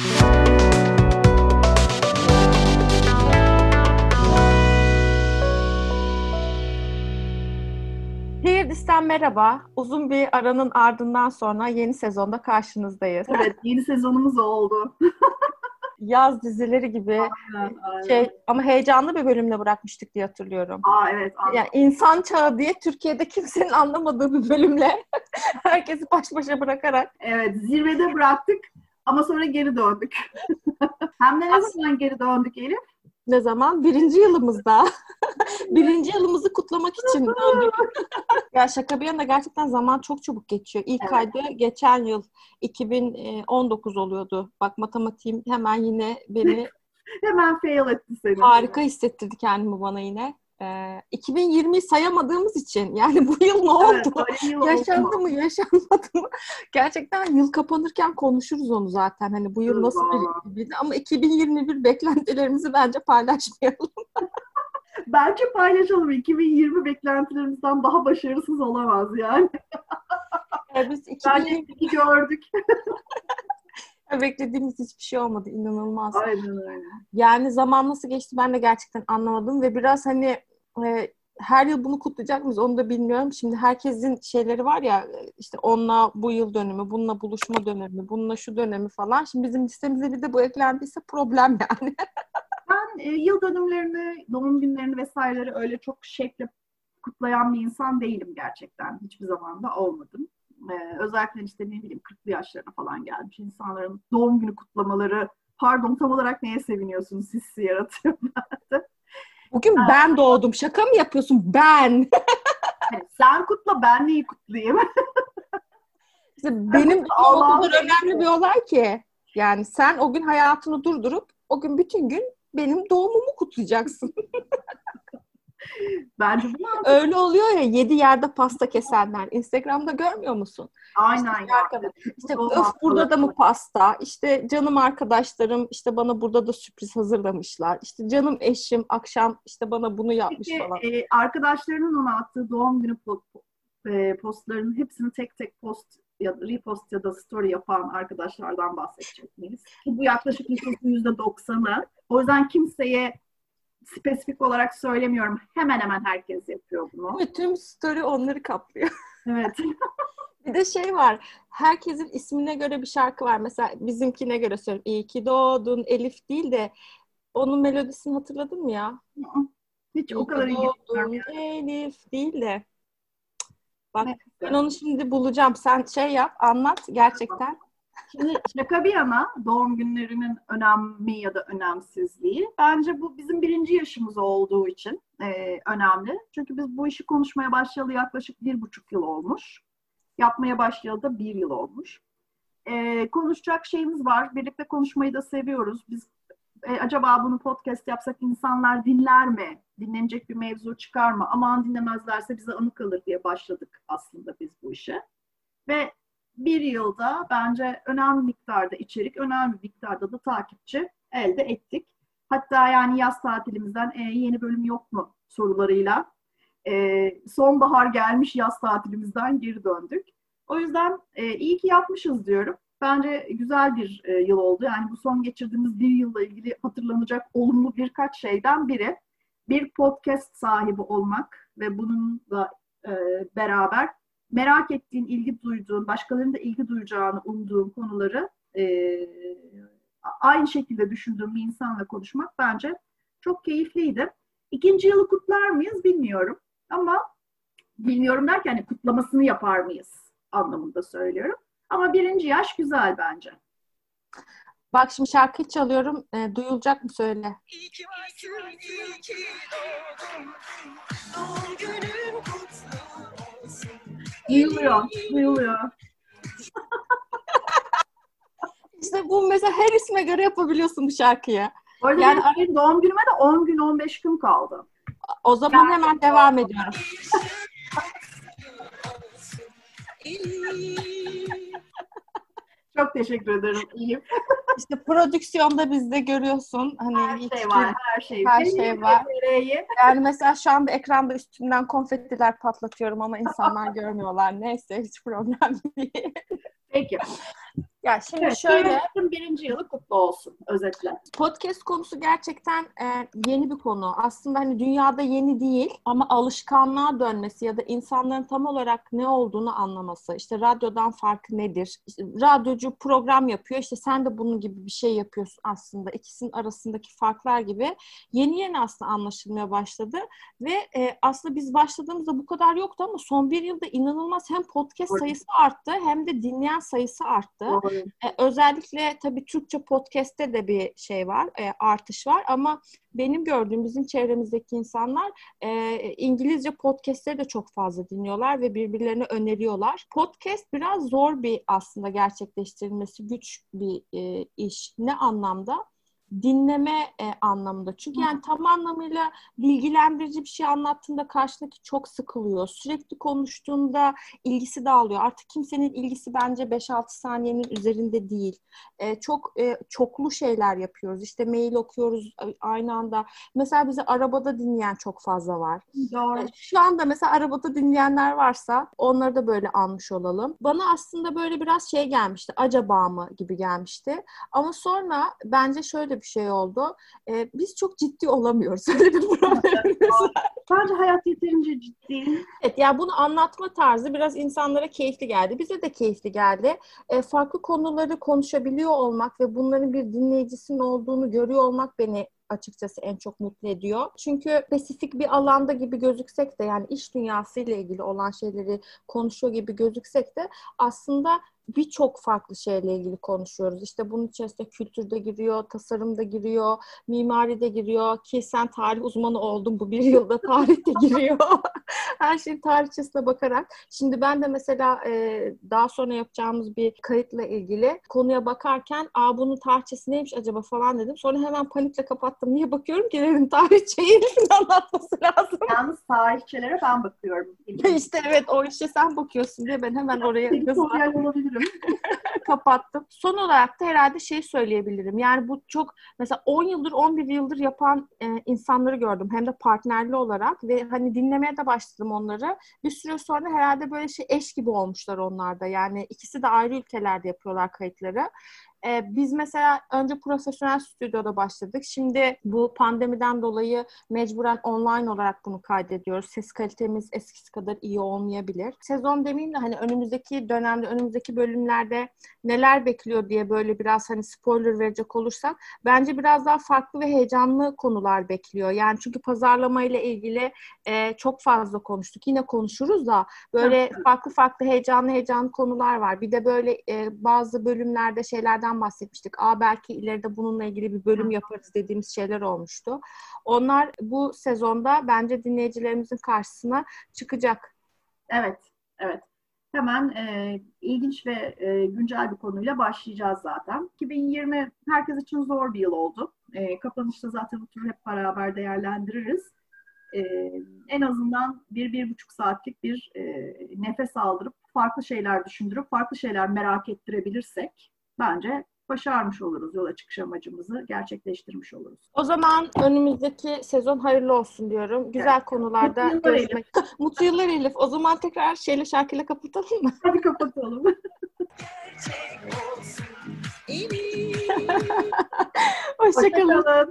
Heardis'ten merhaba. Uzun bir aranın ardından sonra yeni sezonda karşınızdayız. Evet, yeni sezonumuz oldu. Yaz dizileri gibi Aynen, aynen. şey ama heyecanlı bir bölümle bırakmıştık diye hatırlıyorum. Aa evet, anladım. Yani insan çağı diye Türkiye'de kimsenin anlamadığı bir bölümle herkesi baş başa bırakarak evet zirvede bıraktık ama sonra geri döndük. Hem de ne zaman geri döndük Elif? ne zaman? Birinci yılımızda. Birinci yılımızı kutlamak için döndük. ya şaka bir yana gerçekten zaman çok çabuk geçiyor. İlk Evet. kaydı geçen yıl 2019 oluyordu. Bak matematiğim hemen yine beni Hemen fail etti seni. harika hissettirdi kendimi bana yine. Ee, 2020'yi sayamadığımız için yani bu yıl ne oldu? Evet, yıl Yaşandı oldu mı, yaşanmadı mı? Gerçekten yıl kapanırken konuşuruz onu zaten. Hani bu yıl nasıl bir, bir- ama 2021 beklentilerimizi bence paylaşmayalım. Bence paylaşalım. 2020 beklentilerimizden daha başarısız olamaz yani. Ee, Biz Bence 2020 iyi gördük. beklediğimiz hiçbir şey olmadı. inanılmaz. Aynen öyle. Yani zaman nasıl geçti ben de gerçekten anlamadım ve biraz hani e, her yıl bunu kutlayacak mıyız onu da bilmiyorum. Şimdi herkesin şeyleri var ya işte onunla bu yıl dönümü, bununla buluşma dönemi, bununla şu dönemi falan. Şimdi bizim listemizde bir de bu eklendiyse problem yani. Ben e, yıl dönümlerini, doğum günlerini vesaireleri öyle çok şekle kutlayan bir insan değilim gerçekten. Hiçbir zaman da olmadım. E, özellikle işte ne bileyim 40'lı yaşlarına falan gelmiş insanların doğum günü kutlamaları pardon tam olarak neye seviniyorsunuz hissi yaratıyor bende. Bugün ben doğdum. Şaka mı yapıyorsun? Ben. Sen kutla ben neyi kutlayayım? İşte benim o kadar önemli bir olay ki. Yani sen o gün hayatını durdurup o gün bütün gün benim doğumumu kutlayacaksın. Bence bu Öyle oluyor ya yedi yerde pasta kesenler. Instagram'da görmüyor musun? aynen İşte arkadaş- İşte öf burada da mı pasta? İşte canım arkadaşlarım işte bana burada da sürpriz hazırlamışlar. İşte canım eşim akşam işte bana bunu yapmış Peki falan. e, arkadaşlarının ona attığı doğum günü e, postlarının hepsini tek tek post ya da repost ya da story yapan arkadaşlardan bahsedecek miyiz? Bu yaklaşık nüfusun yüzde doksanı. O yüzden kimseye spesifik olarak söylemiyorum. Hemen hemen herkes yapıyor bunu. Ve tüm story onları kaplıyor. Evet. Bir de şey var. Herkesin ismine göre bir şarkı var. Mesela bizimkine göre söylüyorum. İyi ki doğdun Elif değil de onun melodisini hatırladın mı ya? Hiç İyi o kadar iyi doğdun. Elif değil de. Bak Neyse. ben onu şimdi bulacağım. Sen şey yap, anlat gerçekten. Şimdi şaka bir yana doğum günlerinin önemi ya da önemsizliği bence bu bizim birinci yaşımız olduğu için e, önemli. Çünkü biz bu işi konuşmaya başlayalı yaklaşık bir buçuk yıl olmuş. Yapmaya başlayalı da bir yıl olmuş. E, konuşacak şeyimiz var. Birlikte konuşmayı da seviyoruz. Biz e, acaba bunu podcast yapsak insanlar dinler mi? Dinlenecek bir mevzu çıkar mı? Aman dinlemezlerse bize anı kalır diye başladık aslında biz bu işe. Ve bir yılda bence önemli miktarda içerik, önemli miktarda da takipçi elde ettik. Hatta yani yaz tatilimizden "E, yeni bölüm yok mu sorularıyla e, sonbahar gelmiş yaz tatilimizden geri döndük. O yüzden e, iyi ki yapmışız diyorum. Bence güzel bir e, yıl oldu. Yani bu son geçirdiğimiz bir yılla ilgili hatırlanacak olumlu birkaç şeyden biri. Bir podcast sahibi olmak ve bununla e, beraber merak ettiğin, ilgi duyduğun, başkalarının da ilgi duyacağını umduğun konuları e, aynı şekilde düşündüğüm bir insanla konuşmak bence çok keyifliydi. İkinci yılı kutlar mıyız bilmiyorum. Ama bilmiyorum derken hani kutlamasını yapar mıyız anlamında söylüyorum. Ama birinci yaş güzel bence. Bak şimdi şarkı çalıyorum. E, duyulacak mı söyle. İyi ki varsın, iyi ki doğdun. Doğum günün kutlu. Duyuluyor, duyuluyor. İşte bu mesela her isme göre yapabiliyorsun bu şarkıyı. Bu arada Yani- benim doğum günüme de 10 gün 15 gün kaldı. O zaman hemen devam ediyorum. Çok teşekkür ederim. İyiyim. İşte prodüksiyonda bizde görüyorsun. Hani Her hiç şey var, her şey. Her şey var. Yani mesela şu anda ekranda üstünden konfetiler patlatıyorum ama insanlar görmüyorlar. Neyse hiç problem değil. Peki. Ya şimdi Evet, şöyle birinci yılı kutlu olsun özetle. podcast konusu gerçekten e, yeni bir konu. Aslında hani dünyada yeni değil ama alışkanlığa dönmesi ya da insanların tam olarak ne olduğunu anlaması. İşte radyodan farkı nedir? İşte radyocu program yapıyor. İşte sen de bunun gibi bir şey yapıyorsun aslında. İkisinin arasındaki farklar gibi yeni yeni aslında anlaşılmaya başladı ve e, aslında biz başladığımızda bu kadar yoktu ama son bir yılda inanılmaz hem podcast sayısı arttı hem de dinleyen sayısı arttı. Doğru. E, özellikle tabii Türkçe podcast'te de bir şey var, e, artış var ama benim gördüğüm bizim çevremizdeki insanlar e, İngilizce podcast'leri de çok fazla dinliyorlar ve birbirlerine öneriyorlar. Podcast biraz zor bir aslında gerçekleştirilmesi güç bir e, iş. Ne anlamda? Dinleme e, anlamında. Çünkü yani tam anlamıyla bilgilendirici bir şey anlattığında karşındaki çok sıkılıyor. Sürekli konuştuğunda ilgisi dağılıyor. Artık kimsenin ilgisi bence 5-6 saniyenin üzerinde değil. E, çok e, çoklu şeyler yapıyoruz. İşte mail okuyoruz aynı anda. Mesela bizi arabada dinleyen çok fazla var. Doğru. E, Şu anda mesela arabada dinleyenler varsa onları da böyle almış olalım. Bana aslında böyle biraz şey gelmişti. Acaba mı gibi gelmişti. Ama sonra bence şöyle bir şey oldu. E, biz çok ciddi olamıyoruz. Öyle bir problemimiz var. Bence hayat yeterince ciddi. Evet, yani bunu anlatma tarzı biraz insanlara keyifli geldi. Bize de keyifli geldi. E, farklı konuları konuşabiliyor olmak ve bunların bir dinleyicisinin olduğunu görüyor olmak beni açıkçası en çok mutlu ediyor. Çünkü spesifik bir alanda gibi gözüksek de yani iş dünyası ile ilgili olan şeyleri konuşuyor gibi gözüksek de aslında birçok farklı şeyle ilgili konuşuyoruz. İşte bunun içerisinde kültürde giriyor, tasarımda giriyor, mimari de giriyor ki sen tarih uzmanı oldun bu bir yılda tarih de giriyor. Her şeyin tarihçesine bakarak. Şimdi ben de mesela e, daha sonra yapacağımız bir kayıtla ilgili konuya bakarken aa bunun tarihçesi neymiş acaba falan dedim. Sonra hemen panikle kapattım. Niye bakıyorum ki dedim tarihçeyi anlatması lazım. Yalnız tarihçelere ben bakıyorum. işte evet o işe sen bakıyorsun diye ben hemen oraya Editoryal olabilirim. kapattım. Son olarak da herhalde şey söyleyebilirim. Yani bu çok mesela 10 yıldır 11 yıldır yapan e, insanları gördüm. Hem de partnerli olarak ve hani dinlemeye de başladım onları. Bir süre sonra herhalde böyle şey eş gibi olmuşlar onlarda. Yani ikisi de ayrı ülkelerde yapıyorlar kayıtları. Ee, biz mesela önce profesyonel stüdyoda başladık. Şimdi bu pandemiden dolayı mecburen online olarak bunu kaydediyoruz. Ses kalitemiz eskisi kadar iyi olmayabilir. Sezon demeyeyim de hani önümüzdeki dönemde, önümüzdeki bölümlerde neler bekliyor diye böyle biraz hani spoiler verecek olursak bence biraz daha farklı ve heyecanlı konular bekliyor. Yani çünkü pazarlama ile ilgili e, çok fazla konuştuk. Yine konuşuruz da böyle farklı farklı heyecanlı heyecanlı konular var. Bir de böyle e, bazı bölümlerde şeylerden bahsetmiştik. Aa belki ileride bununla ilgili bir bölüm yaparız dediğimiz şeyler olmuştu. Onlar bu sezonda bence dinleyicilerimizin karşısına çıkacak. Evet, evet. Hemen e, ilginç ve e, güncel bir konuyla başlayacağız zaten. 2020 herkes için zor bir yıl oldu. E, kapanışta zaten oturup hep beraber değerlendiririz. E, en azından bir, bir buçuk saatlik bir e, nefes aldırıp farklı şeyler düşündürüp farklı şeyler merak ettirebilirsek bence başarmış oluruz. Yola çıkış amacımızı gerçekleştirmiş oluruz. O zaman önümüzdeki sezon hayırlı olsun diyorum. Güzel Evet. konularda Mutlu görüşmek. Mutlu yıllar Elif. O zaman tekrar şeyle şarkıyla kapatalım mı? Hadi kapatalım. Hoşçakalın. Hoşçakalın.